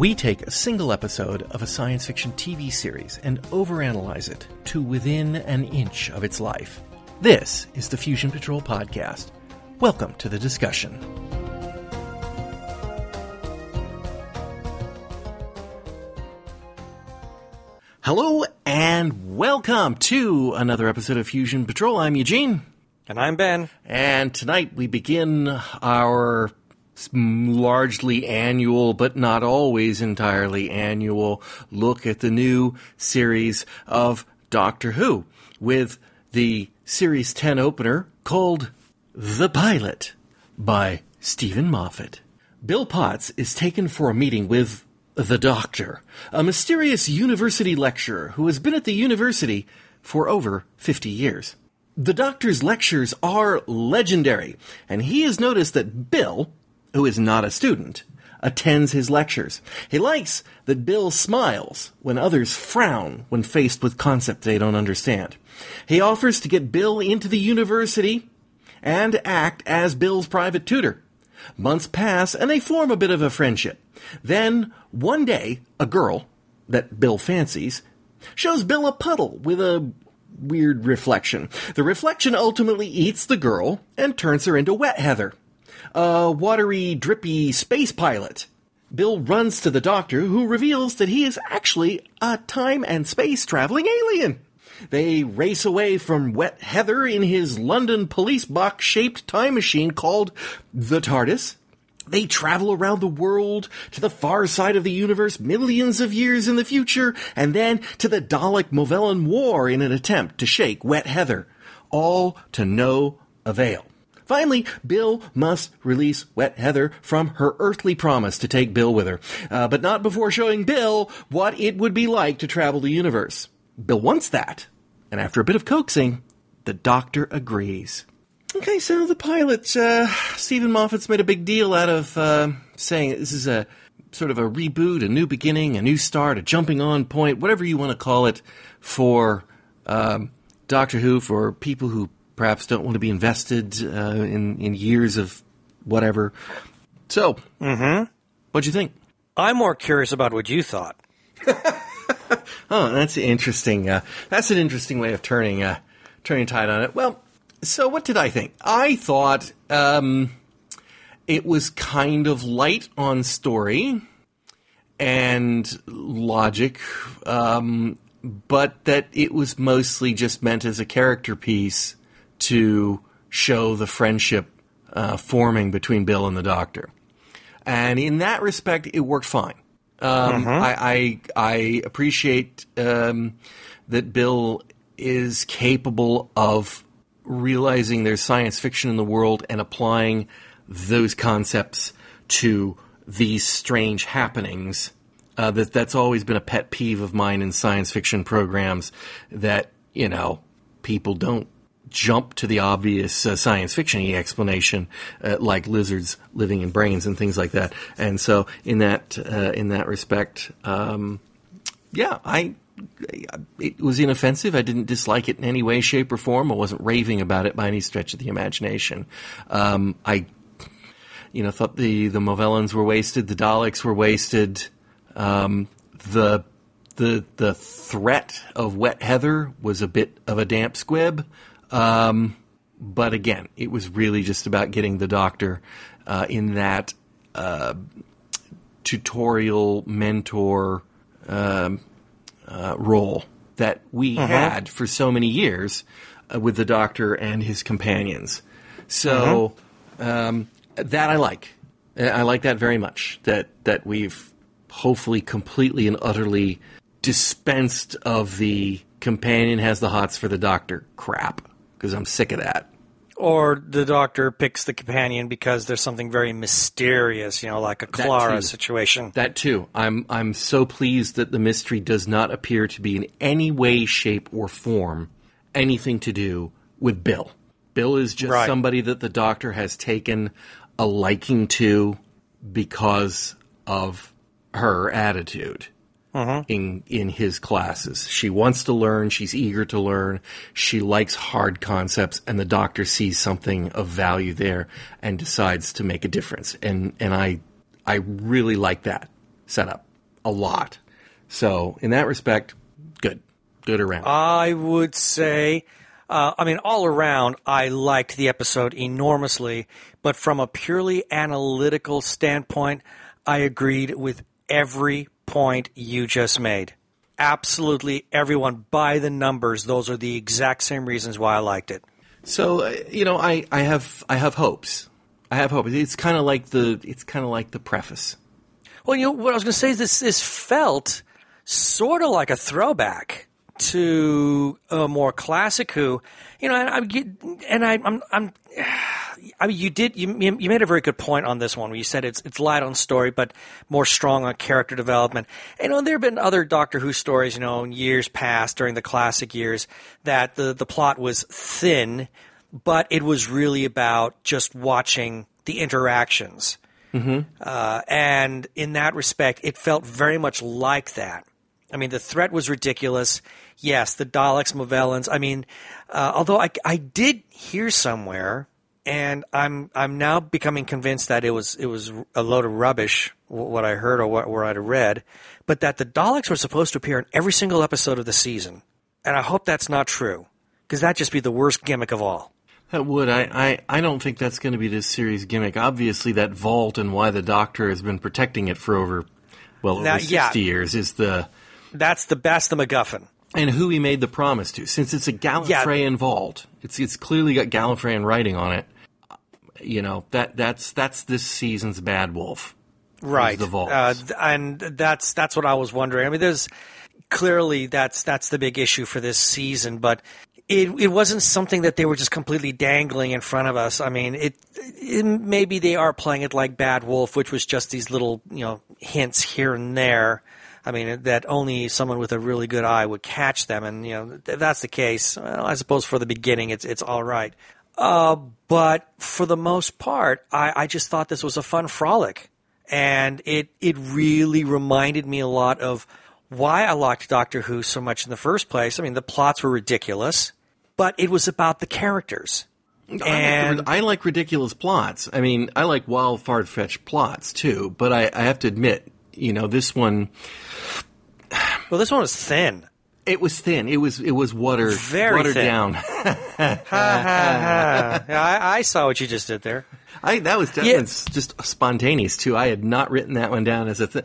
We take a single episode of a science fiction TV series and overanalyze it to within an inch of its life. This is the Fusion Patrol Podcast. Welcome to the discussion. Hello and welcome to another episode of Fusion Patrol. I'm Eugene. And I'm Ben. And tonight we begin our largely annual, but not always entirely annual look at the new series of Doctor Who with the Series 10 opener called The Pilot by Steven Moffat. Bill Potts is taken for a meeting with the Doctor, a mysterious university lecturer who has been at the university for over 50 years. The Doctor's lectures are legendary, and he has noticed that Bill, who is not a student, attends his lectures. He likes that Bill smiles when others frown when faced with concepts they don't understand. He offers to get Bill into the university and act as Bill's private tutor. Months pass and they form a bit of a friendship. Then, one day, a girl that Bill fancies shows Bill a puddle with a weird reflection. The reflection ultimately eats the girl and turns her into Wet Heather, a watery, drippy space pilot. Bill runs to the doctor, who reveals that he is actually a time and space traveling alien. They race away from Wet Heather in his London police box shaped time machine called the TARDIS. They travel around the world to the far side of the universe millions of years in the future, and then to the Dalek Movellan War in an attempt to shake Wet Heather. All to no avail. Finally, Bill must release Wet Heather from her earthly promise to take Bill with her, uh, but not before showing Bill what it would be like to travel the universe. Bill wants that, and after a bit of coaxing, the doctor agrees. Okay, so the pilot, uh, Steven Moffat's made a big deal out of uh, saying this is a sort of a reboot, a new beginning, a new start, a jumping on point, whatever you want to call it, for um, Doctor Who, for people who perhaps don't want to be invested uh, in, in years of whatever. So, Mm-hmm. what'd you think? I'm more curious about what you thought. Oh, that's interesting. Uh, that's an interesting way of turning uh, turning tide on it. Well, so what did I think? I thought um, it was kind of light on story and logic, um, but that it was mostly just meant as a character piece to show the friendship uh, forming between Bill and the Doctor. And in that respect, it worked fine. Um, I, I I appreciate um, that Bill is capable of realizing there's science fiction in the world and applying those concepts to these strange happenings. Uh, that that's always been a pet peeve of mine in science fiction programs. That you know people don't jump to the obvious uh, science fiction explanation, uh, like lizards living in brains and things like that. And so, in that uh, in that respect, um, yeah, I it was inoffensive. I didn't dislike it in any way, shape, or form. I wasn't raving about it by any stretch of the imagination. Um, I, you know, thought the the Movellans were wasted, the Daleks were wasted. Um, the the the threat of Wet Heather was a bit of a damp squib. Um, but again, it was really just about getting the doctor uh, in that uh, tutorial mentor um, uh, role that we had for so many years uh, with the doctor and his companions. So um, that I like. Uh, I like that very much. That that we've hopefully completely and utterly dispensed of the companion has the hots for the doctor crap because I'm sick of that. Or the doctor picks the companion because there's something very mysterious, you know, like a Clara too. situation. That too. I'm I'm so pleased that the mystery does not appear to be in any way, shape, or form anything to do with Bill. Bill is just Right. somebody that the doctor has taken a liking to because of her attitude in in his classes. She wants to learn, she's eager to learn, she likes hard concepts, and the doctor sees something of value there and decides to make a difference. And and I I really like that setup. a lot. So in that respect, good, good around. I would say, uh, I mean, all around, I liked the episode enormously, but from a purely analytical standpoint, I agreed with every point you just made. Absolutely everyone by the numbers, those are the exact same reasons why I liked it. So uh, you know, I, I have I have hopes. I have hopes. It's kind of like the it's kind of like the preface. Well, you know what I was going to say is this this felt sort of like a throwback to a more classic Who. You know, and I and I, I'm I'm. I mean, you did you you made a very good point on this one where you said it's it's light on story but more strong on character development. And, you know, there have been other Doctor Who stories, you know, in years past during the classic years that the the plot was thin, but it was really about just watching the interactions. Mm-hmm. Uh, and in that respect, it felt very much like that. I mean, the threat was ridiculous. Yes, the Daleks, Movellans. I mean, uh, although I, I did hear somewhere, and I'm I'm now becoming convinced that it was it was a load of rubbish what I heard or what where I'd read, but that the Daleks were supposed to appear in every single episode of the season, and I hope that's not true, because that'd just be the worst gimmick of all. That would. I, I, I don't think that's going to be this series gimmick. Obviously, that vault and why the Doctor has been protecting it for over, well, over Now, 60 yeah. years is the. That's the that's the MacGuffin. And who he made the promise to. Since it's a Gallifreyan vault, it's, it's clearly got Gallifreyan writing on it. You know, that that's that's this season's Bad Wolf. right the vaults. Uh, and that's that's what i was wondering i mean there's clearly that's that's the big issue for this season but it it wasn't something that they were just completely dangling in front of us i mean it, it maybe they are playing it like bad wolf which was just these little you know hints here and there I mean that only someone with a really good eye would catch them, and you know if that's the case. Well, I suppose for the beginning, it's it's all right. Uh, but for the most part, I, I just thought this was a fun frolic, and it it really reminded me a lot of why I liked Doctor Who so much in the first place. I mean, the plots were ridiculous, but it was about the characters. I like, And I like ridiculous plots. I mean, I like wild, far fetched plots too. But I, I have to admit, you know, this one well, this one was thin. it was thin. It was it was watered Very watered thin. down. Ha ha ha! I, I saw what you just did there. I that was Yeah. just spontaneous too. I had not written that one down as a thing.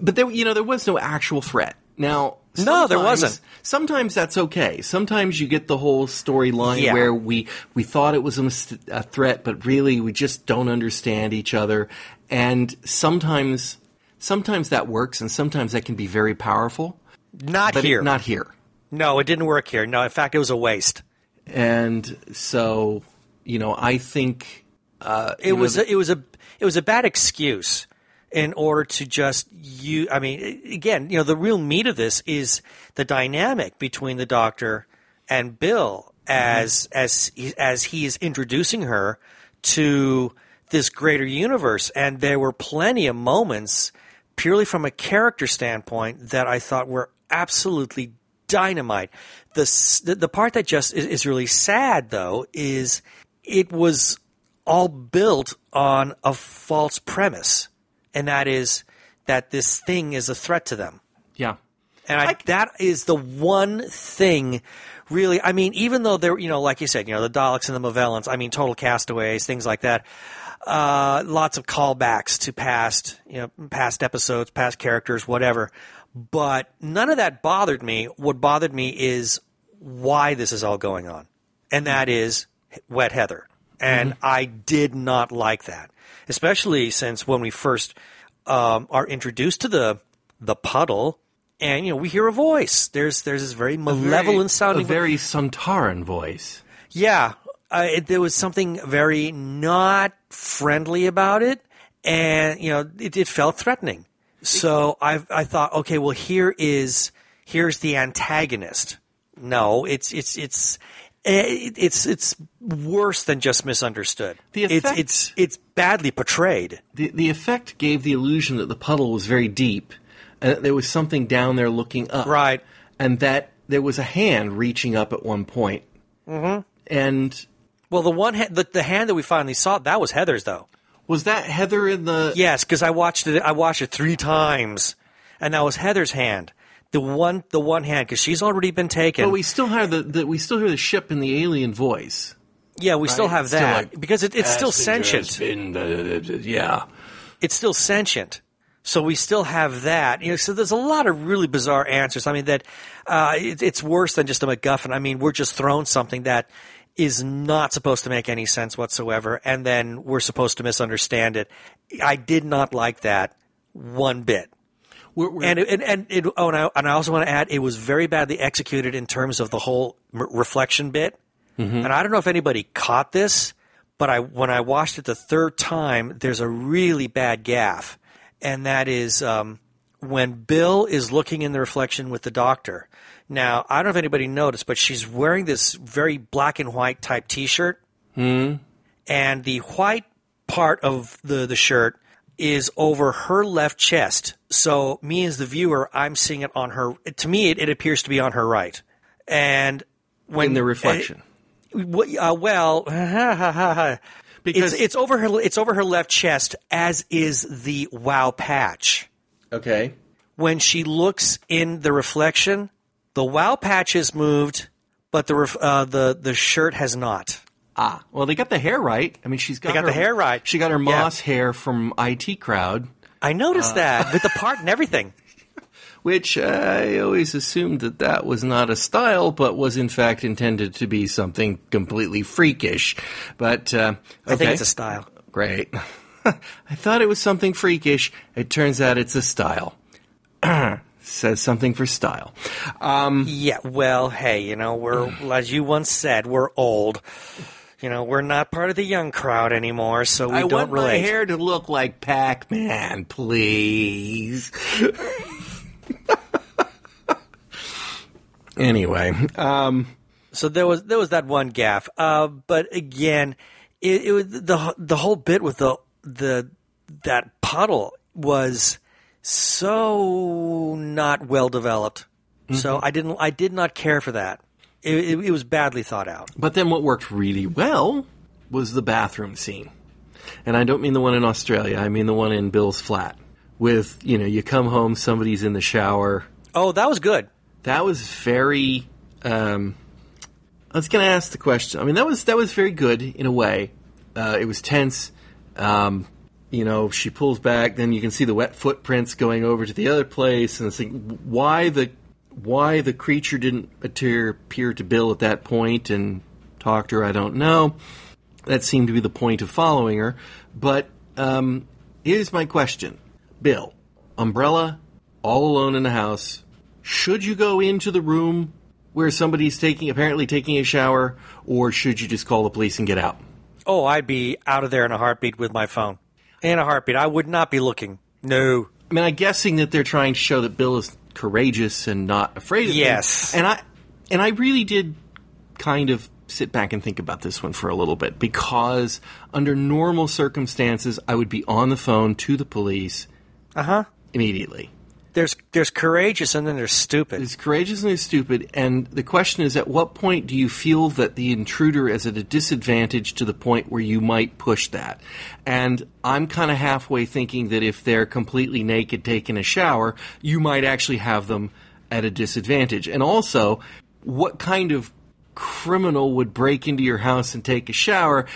But there, you know, there was no actual threat. Now, No, there wasn't. Sometimes that's okay. Sometimes you get the whole storyline Yeah. where we we thought it was a, a threat, but really we just don't understand each other. And sometimes, sometimes that works, and sometimes that can be very powerful. Not But it- here. not here. No, it didn't work here. No, in fact, it was a waste. And so, you know, I think uh, It was a, it was a it was a bad excuse in order to just you. I mean, again, you know, the real meat of this is the dynamic between the Doctor and Bill as as he, as he is introducing her to this greater universe, and there were plenty of moments purely from a character standpoint that I thought were absolutely dynamite. The the, the part that just is, is really sad though is it was all built on a false premise, and that is that this thing is a threat to them. yeah. And I, that is the one thing, really. I mean, even though they're, you know, like you said, you know, the Daleks and the Movellans, I mean, total castaways, things like that. Uh, lots of callbacks to past, you know, past episodes, past characters, whatever. But none of that bothered me. What bothered me is why this is all going on, and that is Wet Heather. And I did not like that, especially since when we first um, are introduced to the the puddle, and you know we hear a voice. There's there's this very malevolent sounding. a very Sontaran voice. yeah, uh, it, there was something very not friendly about it, and you know it, it felt threatening. So I I thought, okay, well here is here's the antagonist. No, it's it's it's. eh, It's it's worse than just misunderstood. The it's it's it's badly portrayed. The the effect gave the illusion that the puddle was very deep, and that there was something down there looking up. Right. And that there was a hand reaching up at one point. Mm-hmm. And Well, the one ha- the, the hand that we finally saw that was Heather's though. Was that Heather in the? Yes, because I watched it. I watched it three times, and that was Heather's hand. The one, the one hand, because she's already been taken. But we still have the, the we still hear the ship in the alien voice. yeah, we still Right? have Still that like, because it, it's still Passenger's sentient. been, uh, yeah. It's still sentient. So we still have that. You know, so there's a lot of really bizarre answers. I mean, that uh, it, it's worse than just a MacGuffin. I mean, we're just thrown something that is not supposed to make any sense whatsoever, and then we're supposed to misunderstand it. I did not like that one bit. We're, we're, And and and, it, oh, and I, and I also want to add, it was very badly executed in terms of the whole m- reflection bit. And I don't know if anybody caught this, but I when I watched it the third time, there's a really bad gaff, and that is um, when Bill is looking in the reflection with the doctor. Now I don't know if anybody noticed, but she's wearing this very black and white type T-shirt, and the white part of the the shirt is over her left chest. So me as the viewer, I'm seeing it on her. To me, it, it appears to be on her right, and when in the reflection. w- uh, well, Because- it's it's over her it's over her left chest, as is the wow patch. okay. When she looks in the reflection, the wow patch is moved, but the uh, the the shirt has not. Ah, well, they got the hair right. I mean, she's got They got her, the hair right. She got her Yeah. moss hair from IT Crowd, I noticed that with the part and everything. which I always assumed that that was not a style, but was in fact intended to be something completely freakish. But uh, I think it's a style. Great. I thought it was something freakish. It turns out it's a style. Says something for style. Um, Yeah, well, hey, you know, we're as you once said, we're old. You know, we're not part of the young crowd anymore, so we I don't want my hair to look like Pac-Man, please. anyway, um, So there was there was that one gaff. Uh, but again, it, it was the the whole bit with the the that puddle was so not well developed. So I didn't I did not care for that. It, it, it was badly thought out. but then what worked really well was the bathroom scene. And I don't mean the one in Australia, I mean the one in Bill's flat. With, you know, you come home, somebody's in the shower. Oh, that was good. That was very um, I was going to ask the question. I mean, that was that was very good in a way. Uh, it was tense. Um, you know, she pulls back, then you can see the wet footprints going over to the other place, and it's like why the why the creature didn't appear, to Bill at that point and talk to her, I don't know. That seemed to be the point of following her. But um, here's my question: Bill, umbrella, all alone in the house. Should you go into the room where somebody's taking apparently taking a shower, or should you just call the police and get out? Oh, I'd be out of there in a heartbeat with my phone. In a heartbeat. I would not be looking. No. I mean, I'm guessing that they're trying to show that Bill is courageous and not afraid of Yes. things. And I and I really did kind of sit back and think about this one for a little bit because under normal circumstances I would be on the phone to the police Uh huh. immediately. There's there's courageous and then there's stupid. It's courageous and it's stupid. And the question is, at what point do you feel that the intruder is at a disadvantage to the point where you might push that? And I'm kind of halfway thinking that if they're completely naked taking a shower, you might actually have them at a disadvantage. And also, what kind of criminal would break into your house and take a shower?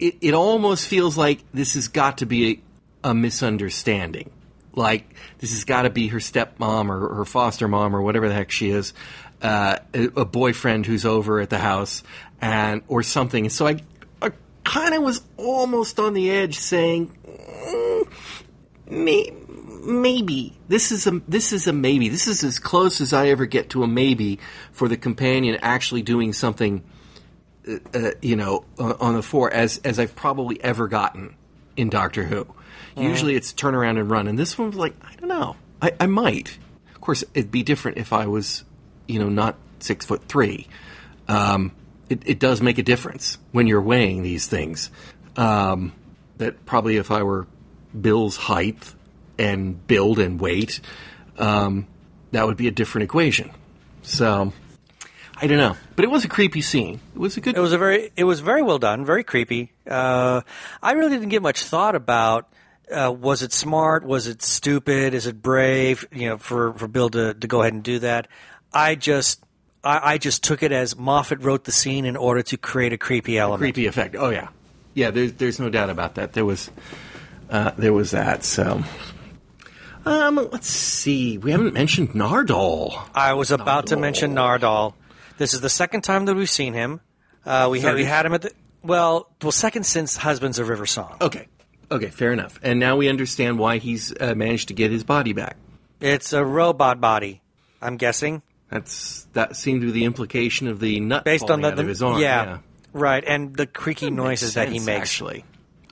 It, it almost feels like this has got to be a, a misunderstanding like this has got to be her stepmom or her foster mom or whatever the heck she is, uh, a, a boyfriend who's over at the house and or something. So I, I kind of was almost on the edge, saying, mm, may, maybe this is a this is a maybe. This is as close as I ever get to a maybe for the companion actually doing something. Uh, you know, on the floor as as I've probably ever gotten in Doctor Who. Usually it's turn around and run, and this one was like, I don't know, I, I might. Of course, it'd be different if I was, you know, not six foot three. Um, it, it does make a difference when you're weighing these things. Um, that probably if I were Bill's height and build and weight, um, that would be a different equation. So I don't know, but it was a creepy scene. It was a good. It was a very it was very well done, very creepy. Uh, I really didn't give much thought about uh, was it smart, was it stupid, is it brave, you know, for, for Bill to, to go ahead and do that. I just I, I just took it as Moffat wrote the scene in order to create a creepy element. a creepy effect. Oh yeah, yeah. There's there's no doubt about that. There was uh, there was that. So, um, let's see. We haven't mentioned Nardole. I was about to mention Nardole. This is the second time that we've seen him. Uh, we had we had him at the well, well, second since Husbands of River Song. Okay, okay, fair enough. And now we understand why he's uh, managed to get his body back. It's a robot body. I'm guessing That's that seemed to be the implication of the nut based on the, the of his arm. yeah, right, and the creaky noises that he makes. actually.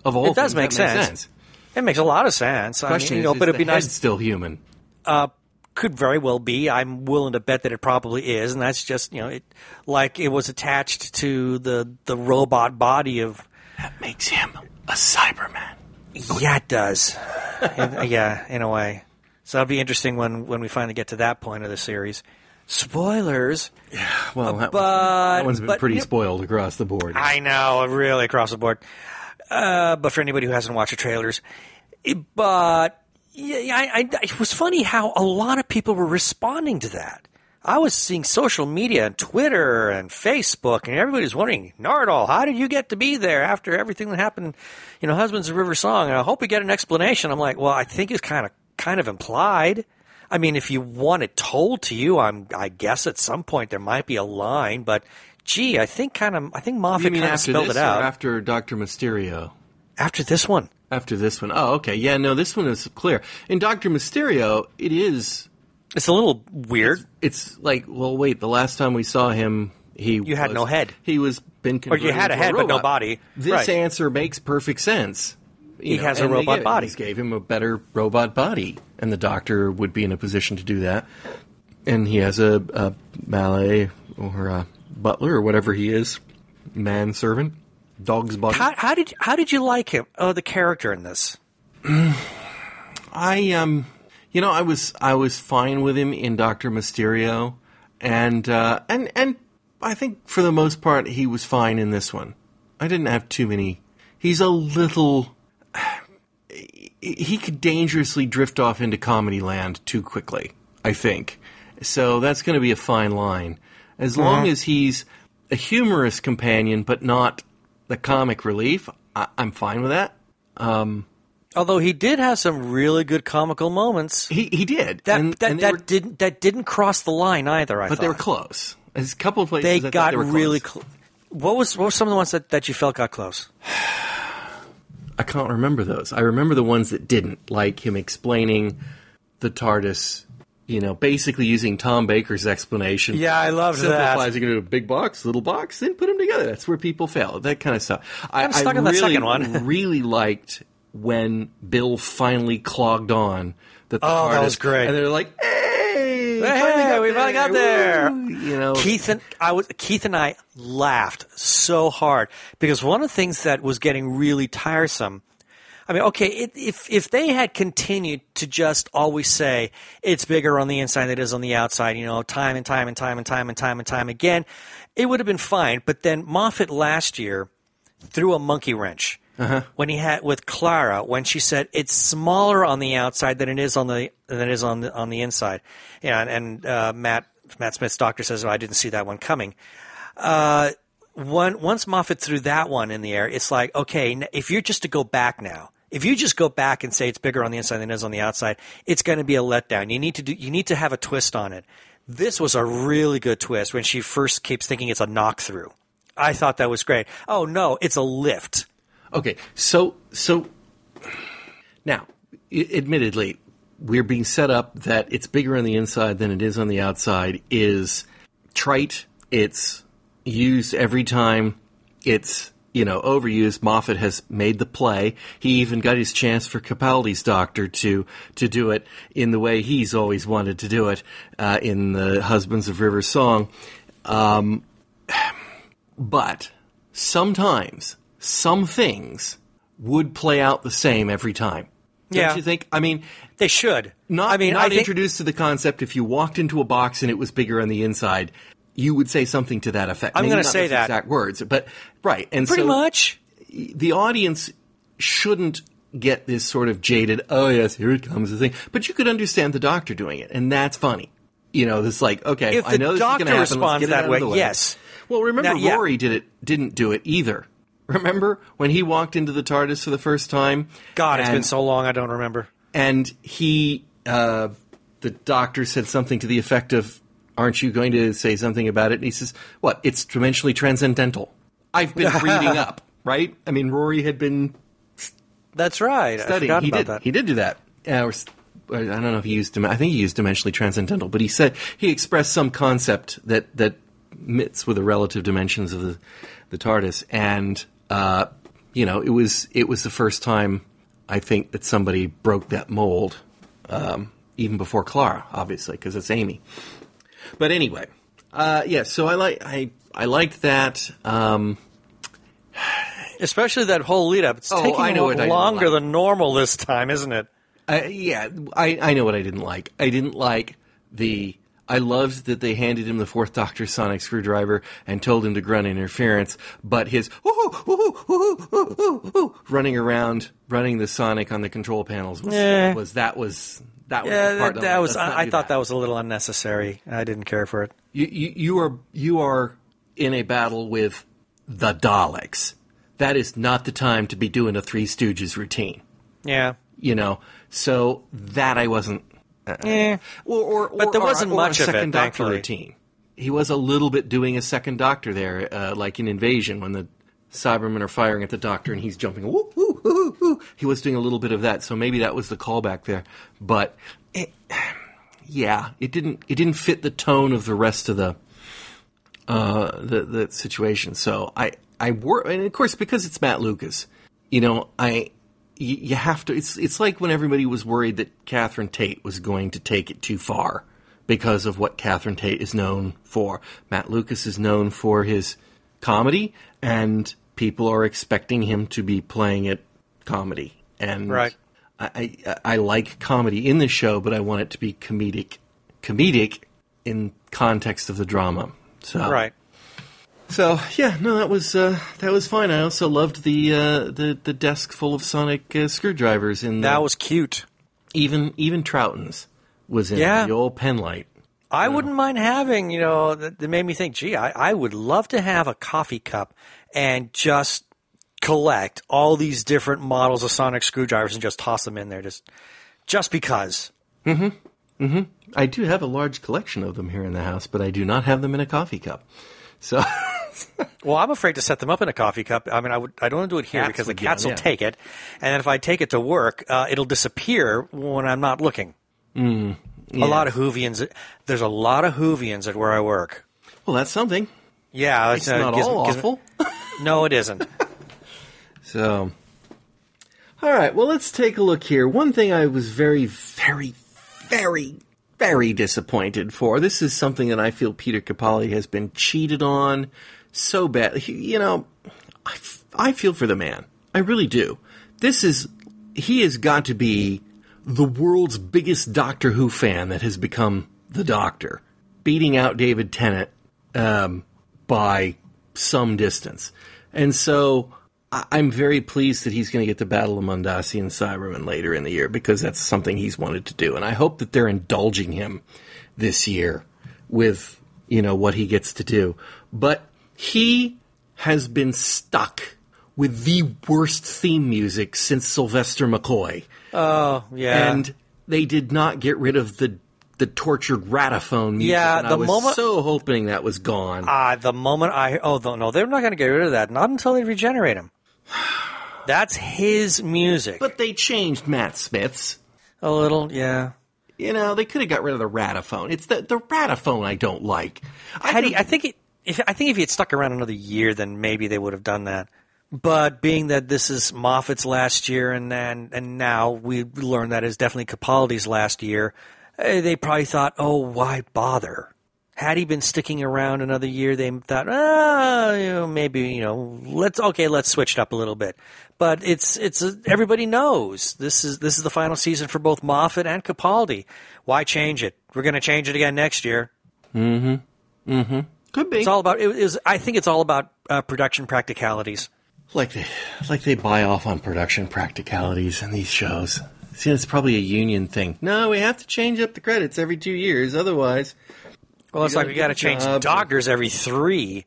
Of all, It does make that makes sense. It makes a lot of sense. I Question mean, you know, is, but it'd be nice. still human. Could very well be. I'm willing to bet that it probably is, and that's just you know, it like it was attached to the the robot body of. That makes him a Cyberman. Yeah, it does. In- yeah, in a way. So it'll be interesting when when we finally get to that point of the series. Spoilers. Yeah, well, that, But- that one's been but- pretty spoiled across the board. I know, really across the board. Uh, but for anybody who hasn't watched the trailers, it- but yeah, I, I, it was funny how a lot of people were responding to that. I was seeing social media and Twitter and Facebook, and everybody was wondering, Nardole, how did you get to be there after everything that happened? You know, Husbands of River Song. And I hope we get an explanation. I'm like, well, I think it's kind of kind of implied. I mean, if you want it told to you, I'm I guess at some point there might be a line, but gee, I think kind of I think Moffat kind of spelled it out after Doctor Mysterio? after this one. After this one, oh, okay, yeah, no, this one is clear. In Doctor Mysterio, it is. It's a little weird. It's like, well, wait, the last time we saw him, he You had was- no head. He was been Or you had a into head, but no robot. body. This Right. answer makes perfect sense. You He has a and they robot body. they gave him a better robot body, and the doctor would be in a position to do that. And he has a, a valet or a butler or whatever he is, manservant, dog's body. How, how did how did you like him? Oh, the character in this. I um, you know, I was I was fine with him in Doctor Mysterio, and uh, and and I think for the most part he was fine in this one. I didn't have too many. He's a little. He could dangerously drift off into comedy land too quickly. I think so. That's going to be a fine line. As long as he's a humorous companion, but not the comic relief, I, I'm fine with that. Although he did have some really good comical moments. He he did. That And- that, and that were- didn't that didn't cross the line either. I but thought they were close. There's a couple of places They I got they really close. close. What was what were some of the ones that, that you felt got close? I can't remember those. I remember the ones that didn't, like him explaining the TARDIS. You know, basically using Tom Baker's explanation. Yeah, I Simplifies that. it into a big box, little box, then put them together. That's where people fail. That kind of stuff. I, I'm stuck I on that second one. really liked when Bill finally clogged on that the Oh, that was great. and they're like, "Hey, we Hey, finally got we finally got there." Woo!" You know, Keith and I was Keith and I laughed so hard because one of the things that was getting really tiresome. I mean, okay, it, if if they had continued to just always say it's bigger on the inside than it is on the outside, you know, time and time and time and time and time and time again, it would have been fine. But then Moffat last year threw a monkey wrench when he had with Clara when she said it's smaller on the outside than it is on the than it is on the on the inside. And, and uh, Matt Matt Smith's doctor says, "Oh, I didn't see that one coming." Uh, one once Moffat threw that one in the air, it's like okay, if you're just to go back now. If you just go back and say it's bigger on the inside than it is on the outside, it's going to be a letdown. You need to do, you need to have a twist on it. This was a really good twist when she first keeps thinking it's a knock through. I thought that was great. Oh no, it's a lift. Okay, so so now, admittedly, we're being set up that it's bigger on the inside than it is on the outside is trite. It's used every time. It's you know overused. Moffat has made the play. He even got his chance for Capaldi's Doctor to to do it in the way he's always wanted to do it uh, in the Husbands of River song. Um, but sometimes some things would play out the same every time. Don't Yeah. you think? I mean, They should. not, I mean, not I think, introduced to the concept. If you walked into a box and it was bigger on the inside, you would say something to that effect. I'm Maybe gonna say that. exact words, but right. And pretty so, much. the audience shouldn't get this sort of jaded, oh yes, here it comes the thing. But you could understand the doctor doing it, and that's funny. You know, it's like, okay, If I the know this doctor is going to happen. Responds that way, way. yes. Well, remember Now, yeah. Rory did it didn't do it either. Remember when he walked into the TARDIS for the first time? God, it's been so long, I don't remember. and he uh, the doctor said something to the effect of aren't you going to say something about it and he says what it's dimensionally transcendental i've been reading up right i mean rory had been That's right. I studying forgot he about did that. he did do that uh, i don't know if he used i think he used dimensionally transcendental but he said he expressed some concept that that meets with the relative dimensions of the the tardis and uh, you know it was it was the first time i think that somebody broke that mold um, even before clara obviously because it's amy but anyway uh, yeah so i like i i liked that um, Especially that whole lead up. It's Oh, taking I know a what I little didn't longer like. than normal this time, isn't it? Uh, yeah, I, I know what I didn't like. I didn't like the. I loved that they handed him the fourth Doctor sonic screwdriver and told him to grunt interference, but his running around, running the sonic on the control panels was, Yeah. was that was that was Yeah, that, I'm that was. I, I thought that. was a little unnecessary. I didn't care for it. You, you you are you are in a battle with the Daleks. That is not the time to be doing a Three Stooges routine. Yeah. You know, so that I wasn't. Yeah. Or, or, But there wasn't or much a of it, Doctor thankfully. routine. He was a little bit doing a second Doctor there, uh, like in Invasion when the Cybermen are firing at the Doctor and he's jumping. Woo, woo, woo, woo. He was doing a little bit of that, so maybe that was the callback there. But it, yeah, it didn't it didn't fit the tone of the rest of the uh, the the situation. So I I wor- and of course because it's Matt Lucas, you know I you, you have to. It's it's like when everybody was worried that Catherine Tate was going to take it too far because of what Catherine Tate is known for. Matt Lucas is known for his comedy, and people are expecting him to be playing it comedy. And Right. I, I I like comedy in the show, but I want it to be comedic, comedic in context of the drama. So Right. So yeah, no, that was uh, that was fine. I also loved the uh, the the desk full of sonic uh, screwdrivers in the, That was cute. even even Troughton's was in Yeah. the old penlight. I wouldn't mind having, you know, that, that made me think, gee, I, I would love to have a coffee cup and just collect all these different models of sonic screwdrivers and just toss them in there just just because. I do have a large collection of them here in the house, but I do not have them in a coffee cup. So Well, I'm afraid to set them up in a coffee cup. I mean, I would I don't want to do it here Cats because the cats will yeah. take it, and then if I take it to work, uh, it'll disappear when I'm not looking. Mm, A lot of Whovians. There's a lot of Whovians at where I work. well, that's something. Yeah, It's not all awful. no, it isn't. So, all right. Well, let's take a look here. One thing I was very, very, very, very disappointed for. This is something that I feel Peter Capaldi has been cheated on so bad. He- you know, I, f- I feel for the man. I really do. This is he has got to be the world's biggest Doctor Who fan that has become the Doctor, beating out David Tennant um, by some distance. And so I- I'm very pleased that he's going to get the Battle of Mondasian Cyberman later in the year because that's something he's wanted to do. And I hope that they're indulging him this year with, you know, what he gets to do. But he has been stuck with the worst theme music since Sylvester McCoy. Oh, yeah. And they did not get rid of the the tortured ratophone music. Yeah, and I the was moment- so hoping that was gone. Ah, the moment I oh no, no, they're not going to get rid of that. Not until they regenerate him. That's his music. but they changed Matt Smith's. a little, yeah. You know, they could have got rid of the ratophone. It's the the ratophone I don't like. I I think it, if I think if he had stuck around another year, then maybe they would have done that. But being that this is Moffat's last year, and and, and now we learned that is definitely Capaldi's last year, eh, they probably thought, oh, why bother? Had he been sticking around another year, they thought, ah, you know, maybe you know, let's okay, let's switch it up a little bit. But it's it's everybody knows this is this is the final season for both Moffat and Capaldi. Why change it? We're going to change it again next year. Could be. It's all about. It is. I think it's all about uh, production practicalities. like they like they buy off on production practicalities in these shows. See, it's probably a union thing. No, we have to change up the credits every two years, otherwise. Well, it's like gotta we got to change jobs. doctors every three.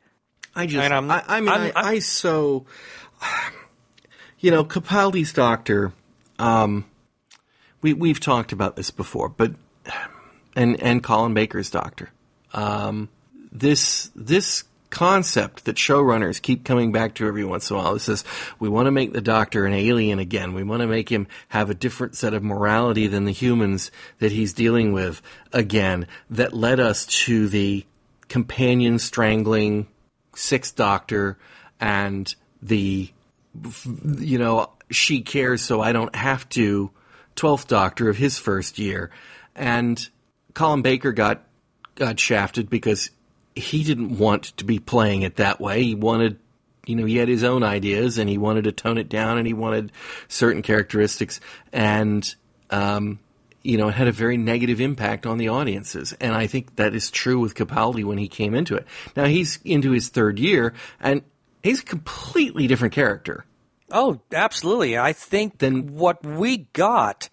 I just, And I'm- I, I mean, I'm- I, I'm- I so, you know, Capaldi's doctor. Um, we we've talked about this before, but and and Colin Baker's doctor. Um, this this concept that showrunners keep coming back to every once in a while. This is we want to make the doctor an alien again. We want to make him have a different set of morality than the humans that he's dealing with again. That led us to the companion strangling sixth doctor and the you know she cares so i don't have to 12th doctor of his first year and colin baker got got shafted because he didn't want to be playing it that way he wanted you know he had his own ideas and he wanted to tone it down and he wanted certain characteristics and um you know, it had a very negative impact on the audiences. And I think that is true with Capaldi when he came into it. Now he's into his third year and he's a completely different character. Oh, absolutely. I think Then- what we got.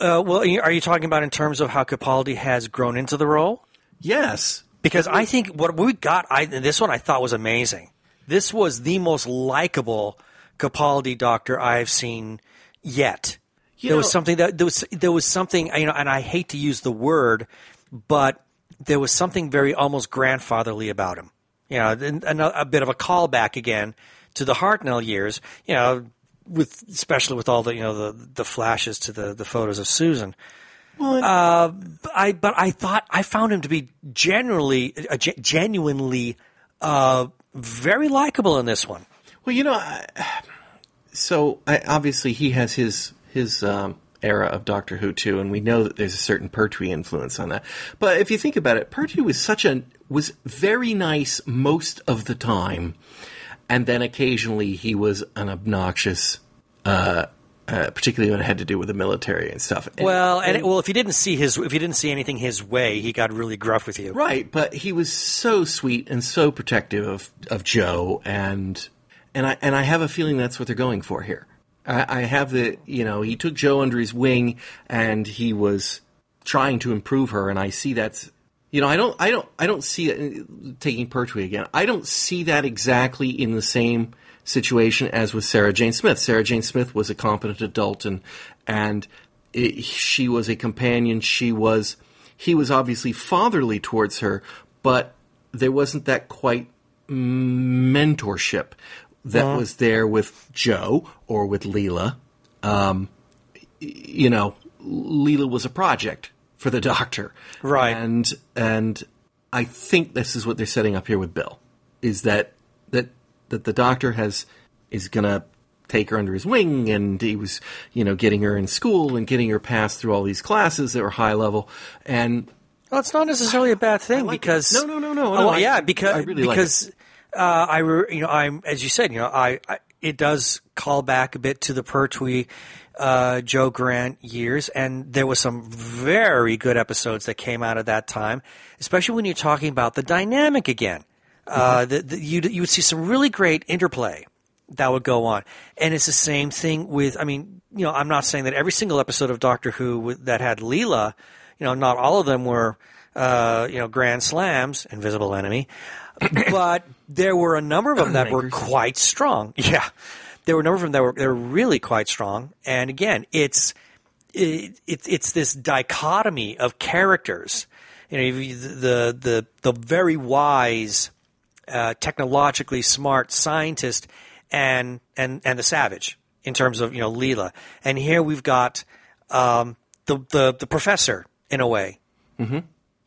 Uh, well, are you- are you talking about in terms of how Capaldi has grown into the role? Yes. Because I think what we got, I this one I thought was amazing. This was the most likable Capaldi Doctor I've seen yet. You there was something that there was there was something you know, and I hate to use the word, but there was something very almost grandfatherly about him. You know, a, a bit of a callback again to the Hartnell years. You know, with especially with all the you know the the flashes to the the photos of Susan. Uh, I but I thought I found him to be generally uh, ge- genuinely uh, very likable in this one. Well, you know, I, so I, obviously he has his his um, era of Doctor Who too, and we know that there's a certain Pertwee influence on that. But if you think about it, Pertwee was such a was very nice most of the time, and then occasionally he was an obnoxious. Uh, uh, particularly when it had to do with the military and stuff. And- Well, and, well, if you didn't see his, if you didn't see anything his way, he got really gruff with you. Right, but he was so sweet and so protective of, of Jo, and and I and I have a feeling that's what they're going for here. I, I have the you know he took Jo under his wing and he was trying to improve her, and I see that's you know I don't I don't I don't see it taking Pertwee again. I don't see that exactly in the same situation as with Sarah Jane Smith. Sarah Jane Smith was a competent adult and and it, she was a companion. She was he was obviously fatherly towards her, but there wasn't that quite mentorship that was there with Jo or with Leela. Um, you know, Leela was a project for the doctor, Right. And and I think this is what they're setting up here with Bill, is that that the doctor has is gonna take her under his wing, and he was you know getting her in school and getting her passed through all these classes that were high level, and Well, it's not necessarily a bad thing like it. because No, no, no, no, Oh, well, yeah, because I really like because uh, I you know I'm as you said you know I, I it does call back a bit to the Pertwee uh, Jo Grant years, and there was some very good episodes that came out of that time, especially when you're talking about the dynamic again. Uh, the, the, you you would see some really great interplay that would go on, and it's the same thing with. I mean, you know, I'm not saying that every single episode of Doctor Who that had Leela, you know, not all of them were, uh, you know, grand slams, Invisible Enemy, but there were a number of them that were quite strong. Yeah, there were a number of them that were they were really quite strong, and again, it's it, it's it's this dichotomy of characters. You know, the the the very wise, uh, technologically smart scientist, and and and the savage in terms of you know Leela. And here we've got um, the the the professor in a way. Mm-hmm.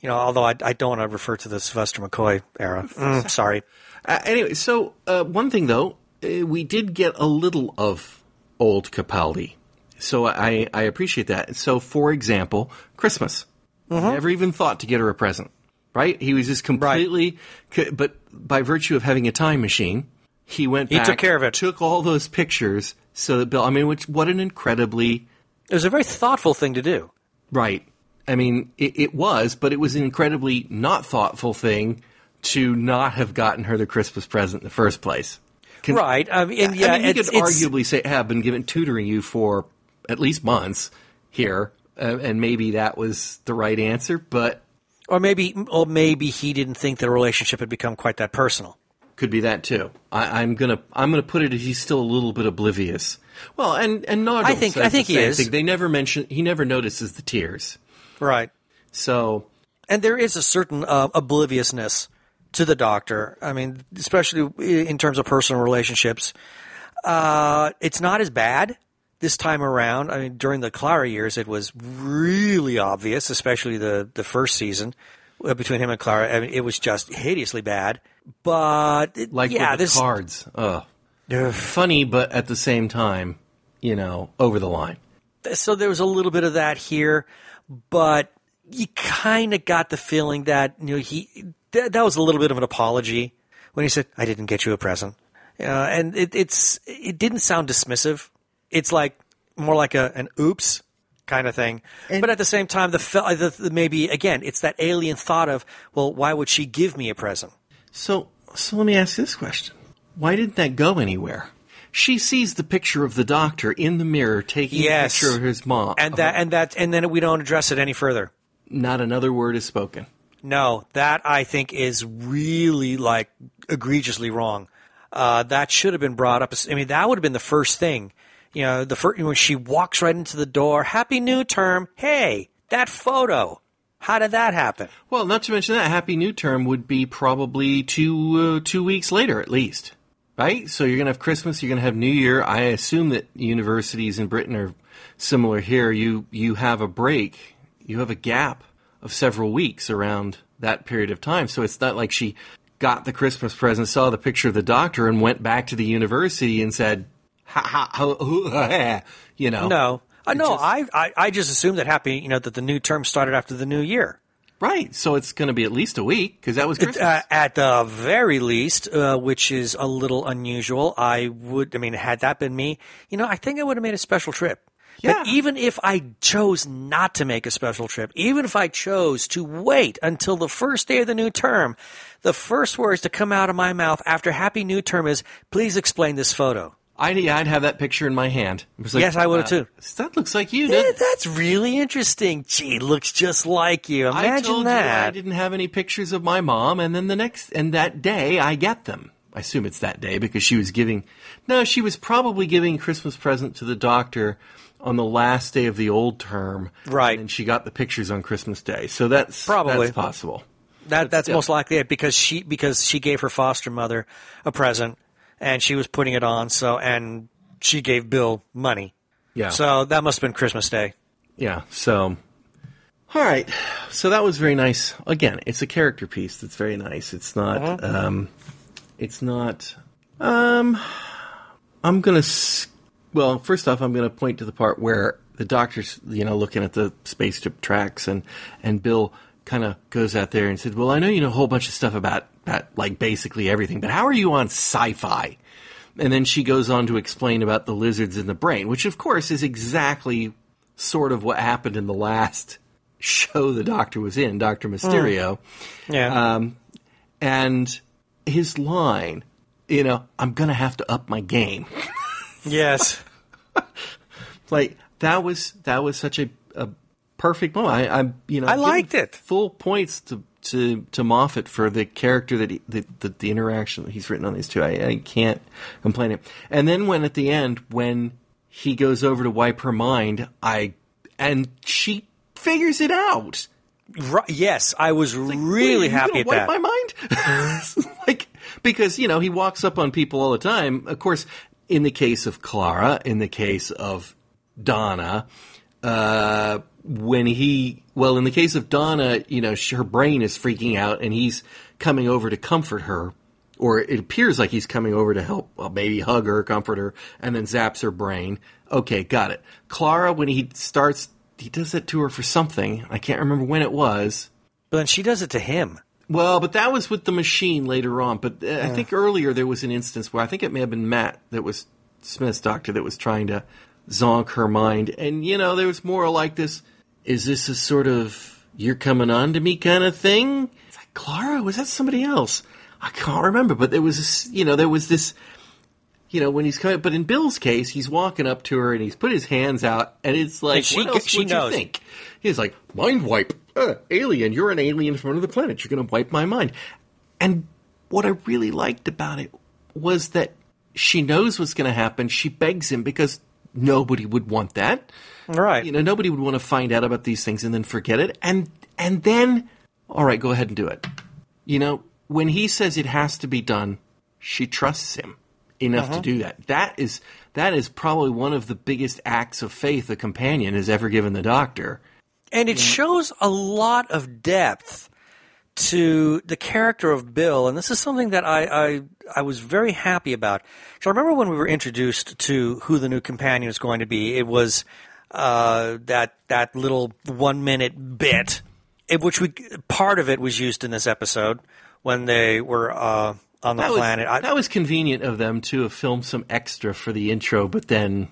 You know, although I, I don't want to refer to the Sylvester McCoy era. Mm, sorry. Uh, anyway, so uh, one thing though, uh, we did get a little of old Capaldi, so I I appreciate that. So, for example, Christmas, never even thought to get her a present. Right? He was just completely, c- but by virtue of having a time machine, he went. He back, took care of it. Took all those pictures so that Bill. I mean, which what an incredibly It was a very thoughtful thing to do. Right. I mean, it, it was, but it was an incredibly not thoughtful thing to not have gotten her the Christmas present in the first place. Con- right. I mean, yeah, I mean, you could arguably say, "Have been given tutoring you for at least months here," uh, and maybe that was the right answer, but or maybe, or maybe he didn't think the relationship had become quite that personal. could be that too. I, I'm gonna I'm gonna put it as he's still a little bit oblivious. Well, and and Noggle I think- I think he is. thing. They never mention he never notices the tears. Right. So and there is a certain uh, obliviousness to the doctor. I mean, especially in terms of personal relationships. Uh, it's not as bad this time around. I mean, during the Clara years, it was really obvious, especially the the first season uh, between him and Clara. I mean, it was just hideously bad. But it- like yeah, with the this cards, ugh. Ugh. funny, but at the same time, you know, over the line. so there was a little bit of that here, but you kind of got the feeling that you know he that, that was a little bit of an apology when he said, "I didn't get you a present," uh, and it, it's it didn't sound dismissive. It's like more like a an oops kind of thing. but at the same time, the, the, the maybe again, it's that alien thought of, well, why would she give me a present? So, so let me ask this question: Why didn't that go anywhere? She sees the picture of the doctor in the mirror taking Yes. a picture of his mom, And that and that and then we don't address it any further. not another word is spoken. No, that I think is really like egregiously wrong. Uh, that should have been brought up. I mean, that would have been the first thing. You know, the first when she walks right into the door. Happy New Term. Hey, that photo. How did that happen? Well, not to mention that Happy New Term would be probably two uh, two weeks later at least, right? So you're gonna have Christmas, you're gonna have New Year. I assume that universities in Britain are similar here. You you have a break, you have a gap of several weeks around that period of time. So it's not like she got the Christmas present, saw the picture of the doctor, and went back to the university and said, ha ha, ha, hoo, ha, ha," you know, No, uh, no. just- I, I I just assumed that happy. You know that the new term started after the new year. right? So it's gonna be at least a week because that was Christmas. Uh, at the very least, uh, which is a little unusual, I would. I mean, had that been me, you know, I think I would have made a special trip. Yeah. But even if I chose not to make a special trip, even if I chose to wait until the first day of the new term, the first words to come out of my mouth after Happy New Term is, "Please explain this photo." I'd, yeah, I'd have that picture in my hand. Was like, Yes, I would have uh, too. That looks like you, dude. that's really interesting. Gee, looks just like you. I Imagine told you I didn't have any pictures of my mom, and then the next and that day I get them. I assume it's that day because she was giving. No, she was probably giving Christmas present to the doctor on the last day of the old term, Right. And she got the pictures on Christmas Day, so that's Probably. that's possible. That that's still. most likely it because she because she gave her foster mother a present and she was putting it on so and she gave Bill money. Yeah. So that must have been Christmas Day. Yeah. So, all right. So that was very nice. Again, it's a character piece that's very nice. It's not. Um, it's not. Um, I'm gonna. Well, first off, I'm gonna point to the part where the doctor's, you know, looking at the spaceship tracks, and and Bill kind of goes out there and said, "Well, I know you know a whole bunch of stuff about about like basically everything, but how are you on sci-fi?" And then she goes on to explain about the lizards in the brain, which of course is exactly sort of what happened in the last show the doctor was in, Doctor Mysterio. Yeah. Um, and his line, you know, I'm going to have to up my game. yes. like that was that was such a, a perfect moment. I, I you know I liked it. Full points to to to Moffat for the character that he, the, the the interaction that he's written on these two. I, I can't complain. It. And then when at the end when he goes over to wipe her mind, I and she figures it out. Right, yes, I was Like, really happy at wipe that. my mind? like because you know he walks up on people all the time. Of course, in the case of Clara, in the case of Donna, uh, when he well, in the case of Donna, you know her brain is freaking out, and he's coming over to comfort her. Or it appears like he's coming over to help, well, maybe hug her, comfort her, and then zaps her brain. Okay, got it. Clara, when he starts, he does that to her for something. I can't remember when it was. But then she does it to him. Well, but that was with the machine later on. But uh, I think earlier there was an instance where I think it may have been Matt that was Smith's doctor that was trying to zonk her mind. And, you know, there was more like this is this a sort of you're coming on to me kind of thing? It's like, Clara, was that somebody else? I can't remember. But there was this, you know, there was this you know, when he's coming, but in Bill's case, he's walking up to her and he's put his hands out, and it's like, And she- what else she would knows. you think? He's like, mind wipe, uh, alien, you're an alien from another planet. You're going to wipe my mind. And what I really liked about it was that she knows what's going to happen. She begs him because nobody would want that. Right. You know, nobody would want to find out about these things and then forget it. And and then, all right, go ahead and do it. You know, when he says it has to be done, she trusts him enough to uh-huh. do that. That is that is probably one of the biggest acts of faith a companion has ever given the doctor. and it shows a lot of depth to the character of Bill, and this is something that I I, I was very happy about. So I remember when we were introduced to who the new companion was going to be. It was uh, that that little one minute bit, in which we part of it was used in this episode when they were uh, on the That was, planet. I- that was convenient of them to have filmed some extra for the intro, but then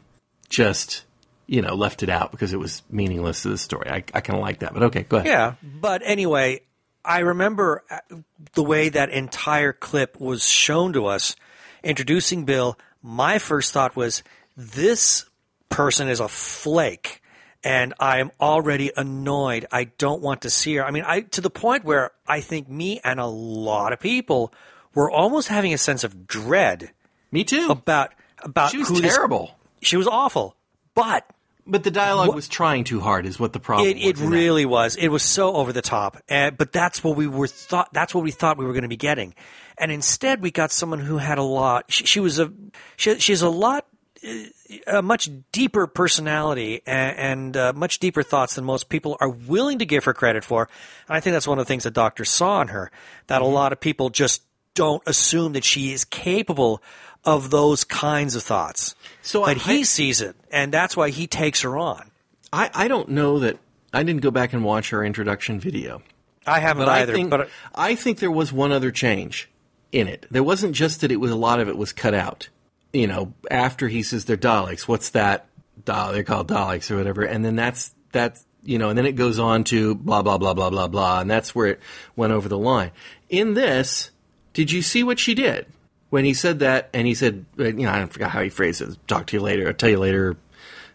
just you know left it out because it was meaningless to the story. I, I kind of like that, but okay, go ahead. Yeah, but anyway, I remember uh, the way that entire clip was shown to us, introducing Bill. My first thought was, this person is a flake, and I am already annoyed. I don't want to see her. I mean, I to the point where I think me and a lot of people were almost having a sense of dread Me too. about about she was who this- terrible. she was awful, but But the dialogue was trying too hard, is what the problem. It, it in that. really was. It was so over the top. And, but that's what we were thought. That's what we thought we were going to be getting. And instead, we got someone who had a lot. She, she was a. She, she has a lot. A much deeper personality and, and uh, much deeper thoughts than most people are willing to give her credit for. And I think that's one of the things that doctor saw in her. That Mm-hmm. a lot of people just don't assume that she is capable of those kinds of thoughts. So but I- he sees it, and that's why he takes her on. I, I don't know that. I didn't go back and watch our introduction video, I haven't but either. I think but I think there was one other change in it. There wasn't just that it was a lot of it was cut out. You know, after he says they're Daleks, what's that? Dal- they're called Daleks or whatever, and then that's that's you know, and then it goes on to blah blah blah blah blah blah, and that's where it went over the line. In this, did you see what she did when he said that? And he said, uh, you know, I forgot how he phrased it. Talk to you later. I'll tell you later.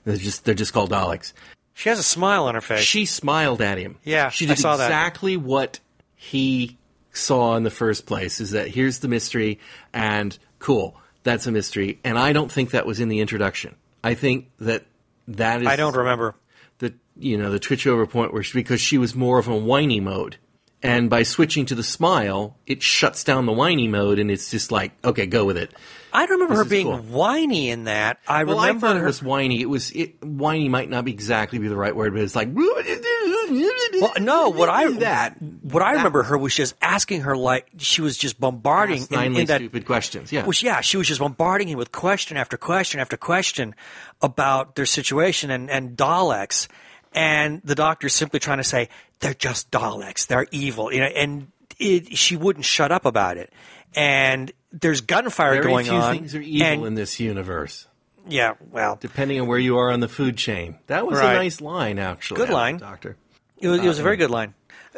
They're just they're just called Daleks. She has a smile on her face. She smiled at him. Yeah, she I did saw that. exactly what he saw in the first place. Is that here's the mystery, and cool, that's a mystery. And I don't think that was in the introduction. I think that that is. I don't remember. the you know the twitch over point where she, because she was more of a whiny mode, and by switching to the smile, it shuts down the whiny mode, and it's just like okay, go with it. I don't remember her being cool. whiny in that. I Well, remember I her. it was whiny. It was it, whiny might not be exactly be the right word, but it's like well, no, what I that what I remember her was just asking her like she was just bombarding in, nine in that. stupid questions. Yeah, Which, yeah, she was just bombarding him with question after question after question about their situation and, and Daleks, and the doctor's simply trying to say they're just Daleks, they're evil, you know, and it, she wouldn't shut up about it. And there's gunfire Very going few on. things are evil and, in this universe, yeah, well, depending on where you are on the food chain. That was Right. a nice line, actually. Good line. Doctor. It was, it was a very good line.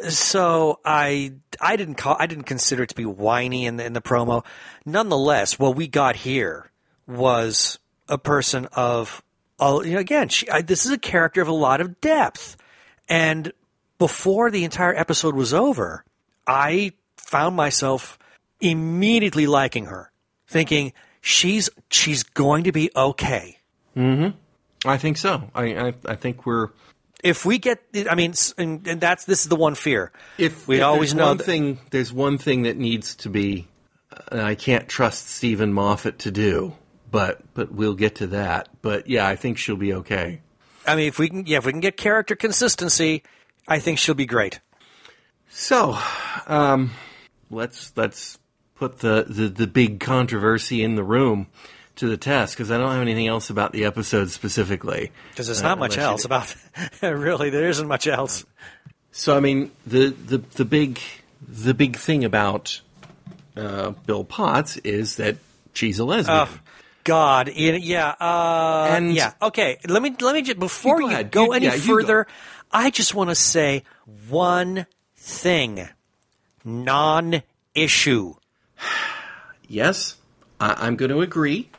So I I didn't call I didn't consider it to be whiny in the, in the promo. Nonetheless, what we got here was a person of uh, you know again she, I, this is a character of a lot of depth, and before the entire episode was over, I found myself immediately liking her, thinking she's she's going to be okay. I think so. I, I I think we're If we get, I mean, and, and that's this is the one fear. if we if always know one that- thing. There's one thing that needs to be, and I can't trust Steven Moffat to do, but but we'll get to that. But yeah, I think she'll be okay. I mean, if we can, yeah, if we can get character consistency, I think she'll be great. So, um, let's let's put the, the, the big controversy in the room to the test because I don't have anything else about the episode specifically. Because there's Uh, not much else about. really, there isn't much else. So I mean the the the big the big thing about uh, Bill Potts is that she's a lesbian. Oh, God, yeah, uh, And- yeah. Okay, let me let me just before You you go go. You- any yeah, further, I just want to say one thing: non-issue. Yes, I, I'm going to agree.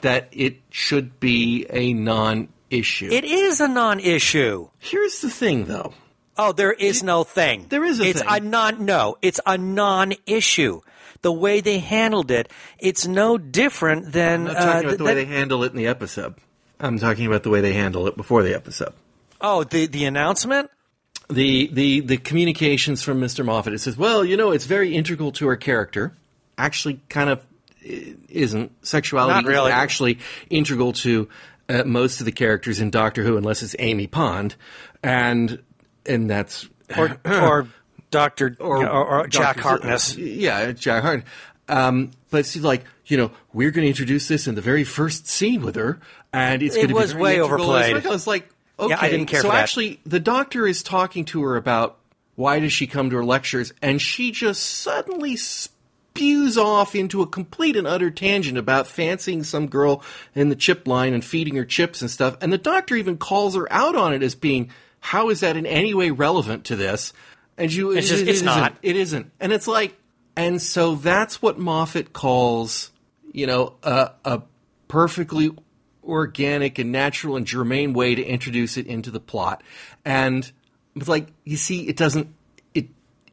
that it should be a non-issue. It is a non-issue. Here's the thing, though. Oh, there is no thing. There is a it's thing. a non. No, it's a non-issue. The way they handled it, it's no different than. I'm not uh, talking about th- the way that- they handle it in the episode. I'm talking about the way they handle it before the episode. oh, the the announcement. the the the communications from Mr. Moffat. It says, well, you know, it's very integral to her character. Actually, kind of isn't. Sexuality really. is actually integral to uh, most of the characters in Doctor Who, unless it's Amy Pond, and and that's or or Doctor or, or, or Jack Dr. Harkness. Yeah, Jack Harkness. Um, but it's like you know, we're going to introduce this in the very first scene with her, and it's It going to be was way overplayed. I was like, okay, Yeah, I didn't care so actually, the doctor is talking to her about why does she come to her lectures, and she just suddenly spews off into a complete and utter tangent about fancying some girl in the chip line and feeding her chips and stuff. And the doctor even calls her out on it as being, how is that in any way relevant to this? And you, It's just- it it's isn't. not. It isn't. And it's like, and so that's what Moffat calls, you know, a, a perfectly organic and natural and germane way to introduce it into the plot. And it's like, you see, it doesn't,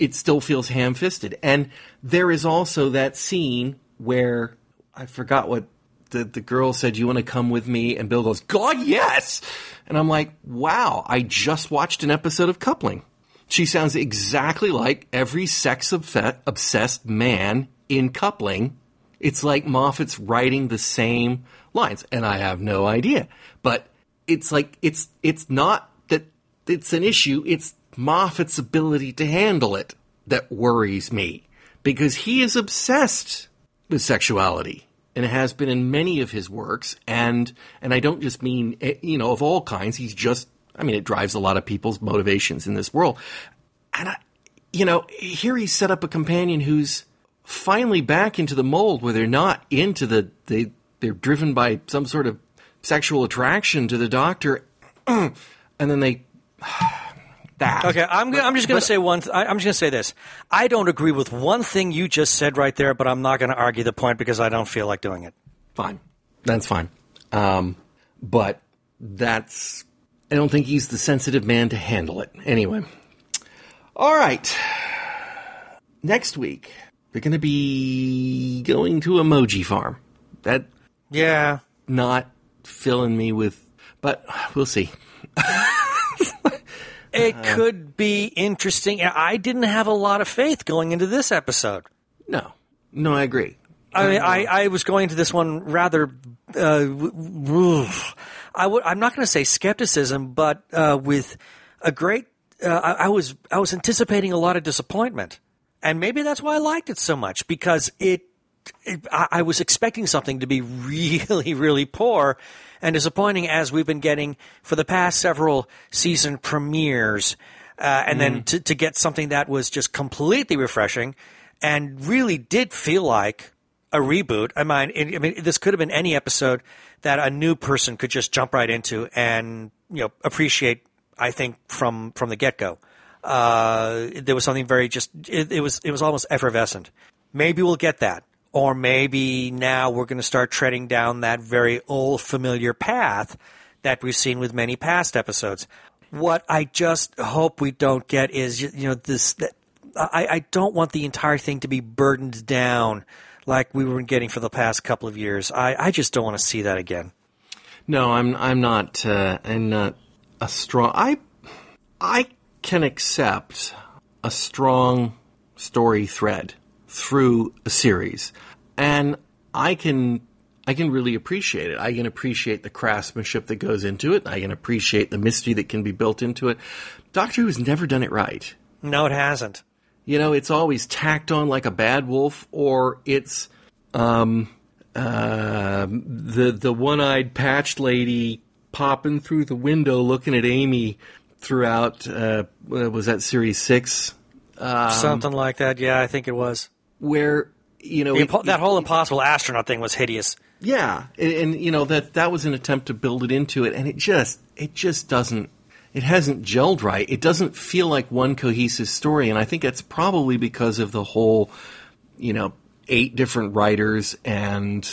it, still feels ham fisted. And there is also that scene where I forgot what the, the girl said, You want to come with me? And Bill goes, God, yes. And I'm like, Wow, I just watched an episode of Coupling. She sounds exactly like every sex obsessed man in Coupling. It's like Moffat's writing the same lines, and I have no idea. But it's like it's it's not that it's an issue. It's Moffat's ability to handle it that worries me because he is obsessed with sexuality and has been in many of his works and and I don't just mean eh, you know of all kinds he's just I mean it drives a lot of people's motivations in this world. And I you know here he set up a companion who's finally back into the mold where they're not into the they they're driven by some sort of sexual attraction to the doctor and then they that Okay, I'm, gonna, I'm just going to say one. Th- I, I'm just going to say this. I don't agree with one thing you just said right there, but I'm not going to argue the point because I don't feel like doing it. fine. That's fine. Um, but that's. I don't think he's the sensitive man to handle it. Anyway. All right. Next week, they're going to be going to Emoji Farm. That Yeah. not filling me with. But we'll see. It Uh-huh. could be interesting. I didn't have a lot of faith going into this episode. No. No, I agree. I mean, I, I was going to this one rather. Uh, w- w- I would. I'm not going to say skepticism, but uh, with a great. Uh, I, I was. I was anticipating a lot of disappointment, and maybe that's why I liked it so much because it. it I, I was expecting something to be really, really poor and disappointing, as we've been getting for the past several season premieres, uh, and then to, to get something that was just completely refreshing and really did feel like a reboot. I mean, I mean, this could have been any episode that a new person could just jump right into and you know appreciate. I think from from the get go, uh, there was something very just. It, it was it was almost effervescent. Maybe we'll get that, or maybe now we're going to start treading down that very old familiar path that we've seen with many past episodes. What I just hope we don't get is you know this I, I don't want the entire thing to be burdened down like we were getting for the past couple of years. I, I just don't want to see that again. No, I'm I'm not uh, I'm not a strong I I can accept a strong story thread through a series. And I can I can really appreciate it. I can appreciate the craftsmanship that goes into it. I can appreciate the mystery that can be built into it. Doctor Who's never done it right. No, it hasn't. You know, it's always tacked on like a bad wolf, or it's um, uh, the the one eyed patched lady popping through the window, looking at Amy throughout. Uh, was that series six? Something like that. Yeah, I think it was. Where you know The it- impo- that whole impossible astronaut thing was hideous. Yeah, and, and you know that that was an attempt to build it into it, and it just it just doesn't it hasn't gelled right. It doesn't feel like one cohesive story, and I think that's probably because of the whole, you know, eight different writers and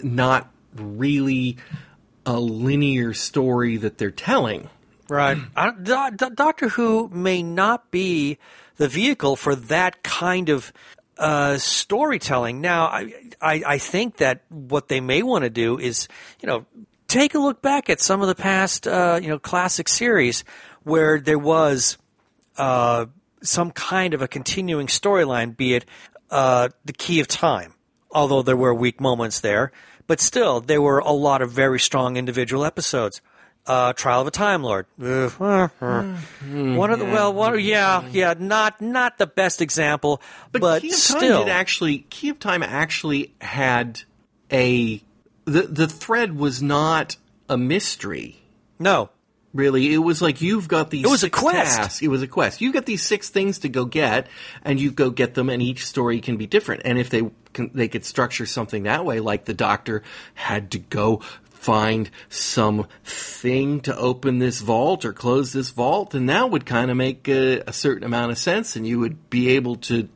not really a linear story that they're telling. Right. I, Do- Do- Doctor Who may not be the vehicle for that kind of uh, storytelling. Now, I, I, I think that what they may want to do is, you know, take a look back at some of the past, uh, you know, classic series where there was uh, some kind of a continuing storyline, be it uh, the Key of Time, although there were weak moments there, but still there were a lot of very strong individual episodes. Uh, Trial of a Time Lord. Uh. one of the well, one, yeah, yeah, not not the best example, but, Key of Time still, did actually Key of Time actually had a the the thread was not a mystery. no, Really, it was like you've got these. It was a quest. tasks. It was a quest. You've got these six things to go get, and you go get them, and each story can be different. And if they can, they could structure something that way, like the doctor had to go find some thing to open this vault or close this vault, and that would kind of make a, a certain amount of sense, and you would be able to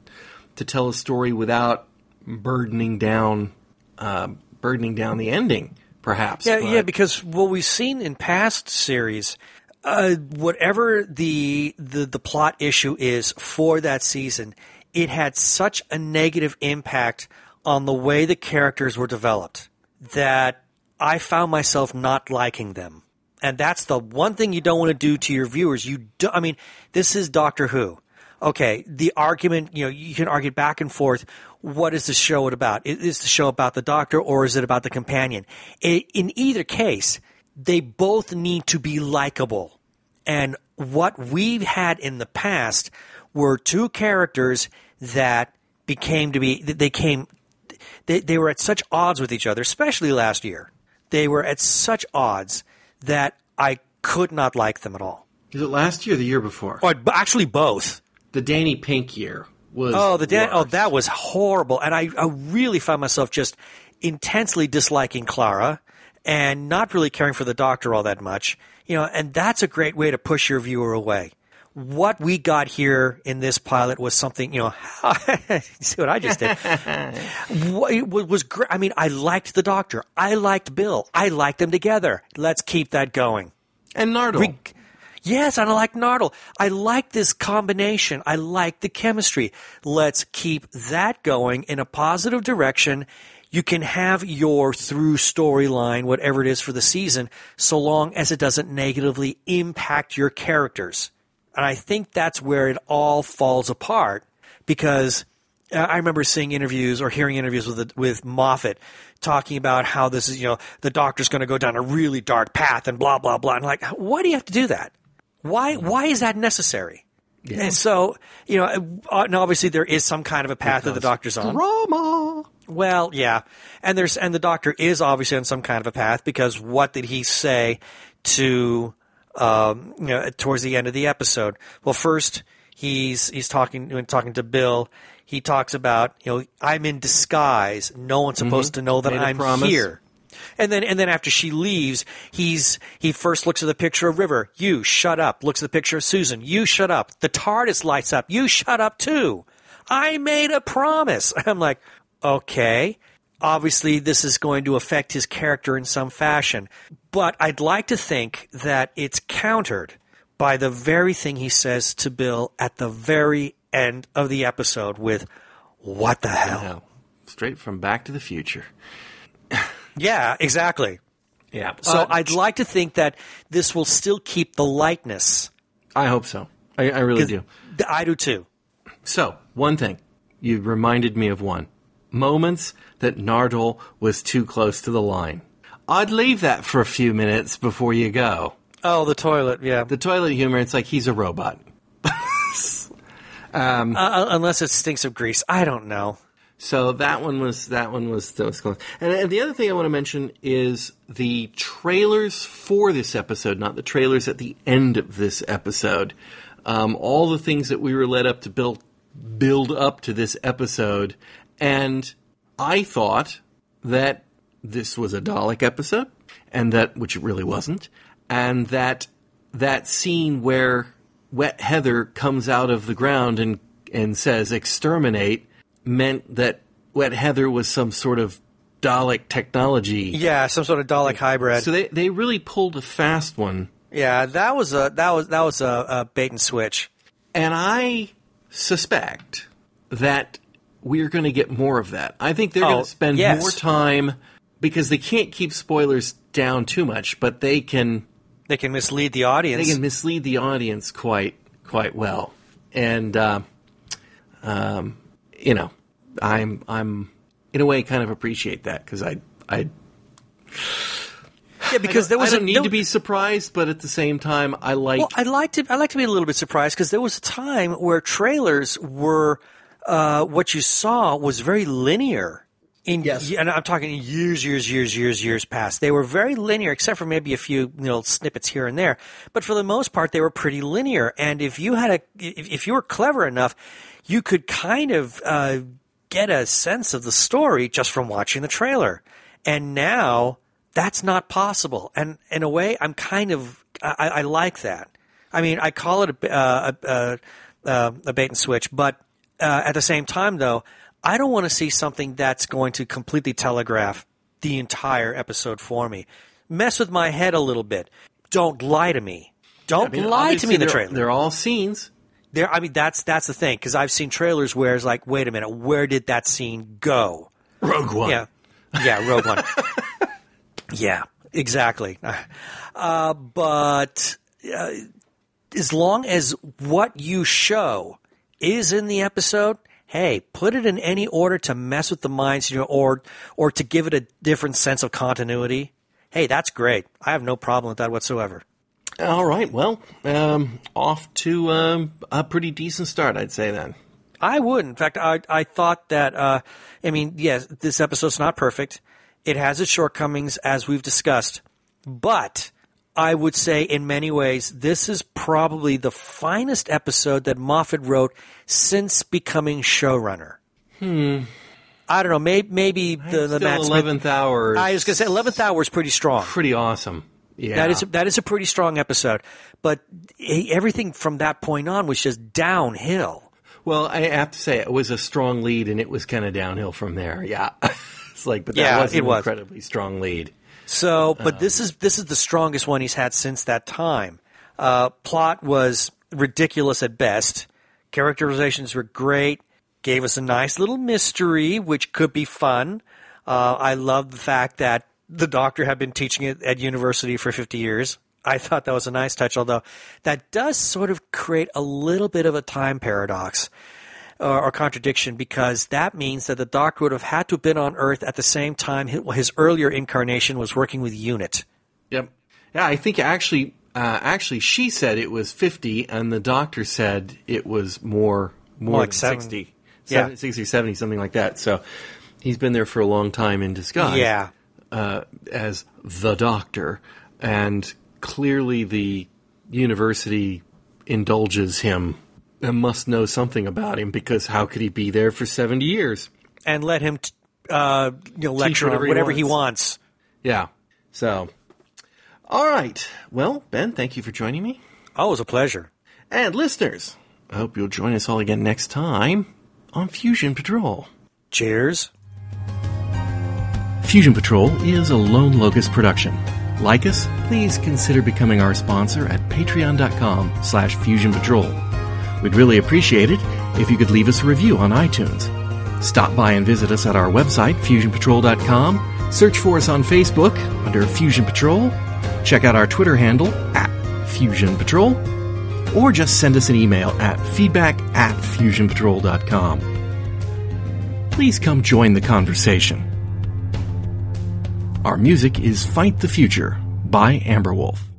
to tell a story without burdening down uh, burdening down the ending, perhaps. Yeah, But- yeah, because what we've seen in past series, uh, whatever the, the the plot issue is for that season, it had such a negative impact on the way the characters were developed that I found myself not liking them. And that's the one thing you don't want to do to your viewers. You do, I mean, this is Doctor Who. Okay, the argument, you know, you can argue back and forth. What is the show about? Is the show about the doctor or is it about the companion? In either case, they both need to be likable. And what we've had in the past were two characters that became to be, they came, they, they were at such odds with each other, especially last year. They were at such odds that I could not like them at all. is it last year or the year before? Or b- actually both. The Danny Pink year was. Oh, the Dan- oh, that was horrible, and I, I really found myself just intensely disliking Clara and not really caring for the doctor all that much. You know, and that's a great way to push your viewer away. What we got here in this pilot was something, you know. see what I just did? It was was great. I mean, I liked the doctor. I liked Bill. I liked them together. Let's keep that going. and Nardole. Re- yes, and I like Nardole. I like this combination. I like the chemistry. Let's keep that going in a positive direction. You can have your through storyline, whatever it is for the season, so long as it doesn't negatively impact your characters. And I think that's where it all falls apart because uh, I remember seeing interviews or hearing interviews with with Moffat talking about how this is, you know, the doctor's going to go down a really dark path and blah blah blah. And like, why do you have to do that? Why why is that necessary? And so, you know, uh, and obviously there is some kind of a path that the doctor's on. Drama. Well, yeah, and there's and the doctor is obviously on some kind of a path because what did he say to um, you know towards the end of the episode? Well, first he's he's talking when talking to Bill. He talks about you know I'm in disguise. No one's supposed to know that Made I'm here. And then and then after she leaves, he's he first looks at the picture of River. You shut up. Looks at the picture of Susan. You shut up. The TARDIS lights up. You shut up too. I made a promise. I'm like, okay. Obviously, this is going to affect his character in some fashion. But I'd like to think that it's countered by the very thing he says to Bill at the very end of the episode with, What the hell? Straight from Back to the Future. Yeah, exactly. Yeah. So Uh, I'd like to think that this will still keep the lightness. I hope so. I, I really do. I do too. So, one thing. You reminded me of one. Moments that Nardole was too close to the line. I'd leave that for a few minutes before you go. Oh, the toilet. Yeah. The toilet humor, it's like he's a robot. Uh, unless it stinks of grease. I don't know. So that one was that one was that was close. And, and the other thing I want to mention is the trailers for this episode, not the trailers at the end of this episode. Um, all the things that we were led up to build build up to this episode, and I thought that this was a Dalek episode, and that which it really wasn't, and that that scene where Wet Heather comes out of the ground and and says exterminate meant that Wet Heather was some sort of Dalek technology. Yeah, some sort of Dalek hybrid. So they they really pulled a fast one, yeah, that was a that was that was a, a bait and switch. and I suspect that we're going to get more of that. I think they're Oh, going to spend yes. more time because they can't keep spoilers down too much, but they can They can mislead the audience. they can mislead the audience quite quite well. And uh, um, you know, I'm I'm in a way kind of appreciate that because I I yeah, because there was I don't a, need there- to be surprised, but at the same time, I like Well, I'd like to. I'd like to be a little bit surprised because there was a time where trailers were uh, what you saw was very linear. In, Yes. and I'm talking years, years, years, years, years past. They were very linear, except for maybe a few you know snippets here and there. But for the most part, they were pretty linear. And if you had a, if, if you were clever enough, you could kind of uh, get a sense of the story just from watching the trailer. And now that's not possible. And in a way, I'm kind of I, I like that. I mean, I call it a, uh, a, a, uh, a bait and switch, but uh, at the same time, though, I don't want to see something that's going to completely telegraph the entire episode for me. Mess with my head a little bit. Don't lie to me. Don't I mean, lie to me in the trailer. They're, all scenes. There, I mean, that's that's the thing because I've seen trailers where it's like, wait a minute, where did that scene go? Rogue One. Yeah, yeah, Rogue One. yeah, exactly. Uh, but uh, as long as what you show is in the episode, hey, put it in any order to mess with the minds, you know, or or to give it a different sense of continuity. Hey, that's great. I have no problem with that whatsoever. All right. Well, um, off to um, a pretty decent start, I'd say then. I would. In fact, I I thought that. Uh, I mean, yes, this episode's not perfect. It has its shortcomings, as we've discussed. But I would say, in many ways, this is probably the finest episode that Moffat wrote since becoming showrunner. Hmm. I don't know. Maybe maybe the, the Matt eleventh hour. I was going to say eleventh hour is pretty strong. pretty awesome. Yeah, That is that is a pretty strong episode. But everything from that point on was just downhill. well, I have to say it was a strong lead, and it was kind of downhill from there. Yeah, it's like, but that Yeah, was an was. incredibly strong lead. So, but this is this is the strongest one he's had since that time. Uh, plot was ridiculous at best. Characterizations were great. Gave us a nice little mystery, which could be fun. Uh, I love the fact that the Doctor had been teaching it at university for 50 years. I thought that was a nice touch, although that does sort of create a little bit of a time paradox or, or contradiction because that means that the Doctor would have had to have been on Earth at the same time his, his earlier incarnation was working with UNIT. Yep. Yeah, I think actually, uh, actually, she said it was fifty, and the doctor said it was more, more like than seven- sixty. Yeah. Seven- 60, 70, something like that. So he's been there for a long time in disguise. Yeah. uh, as the doctor, and clearly the university indulges him must know something about him because how could he be there for 70 years? And let him t- uh, you know, lecture whatever on he whatever he wants. wants. Yeah. So, all right. Well, Ben, thank you for joining me. Always a pleasure. And listeners, I hope you'll join us all again next time on Fusion Patrol. Cheers. Fusion Patrol is a Lone Locust production. Like us, please consider becoming our sponsor at patreon.com slash fusion patrol. We'd really appreciate it if you could leave us a review on iTunes. Stop by and visit us at our website, fusionpatrol.com. Search for us on Facebook under Fusion Patrol. Check out our Twitter handle at Fusion Patrol. Or just send us an email at feedback at fusionpatrol.com. Please come join the conversation. Our music is Fight the Future by Amber Wolf.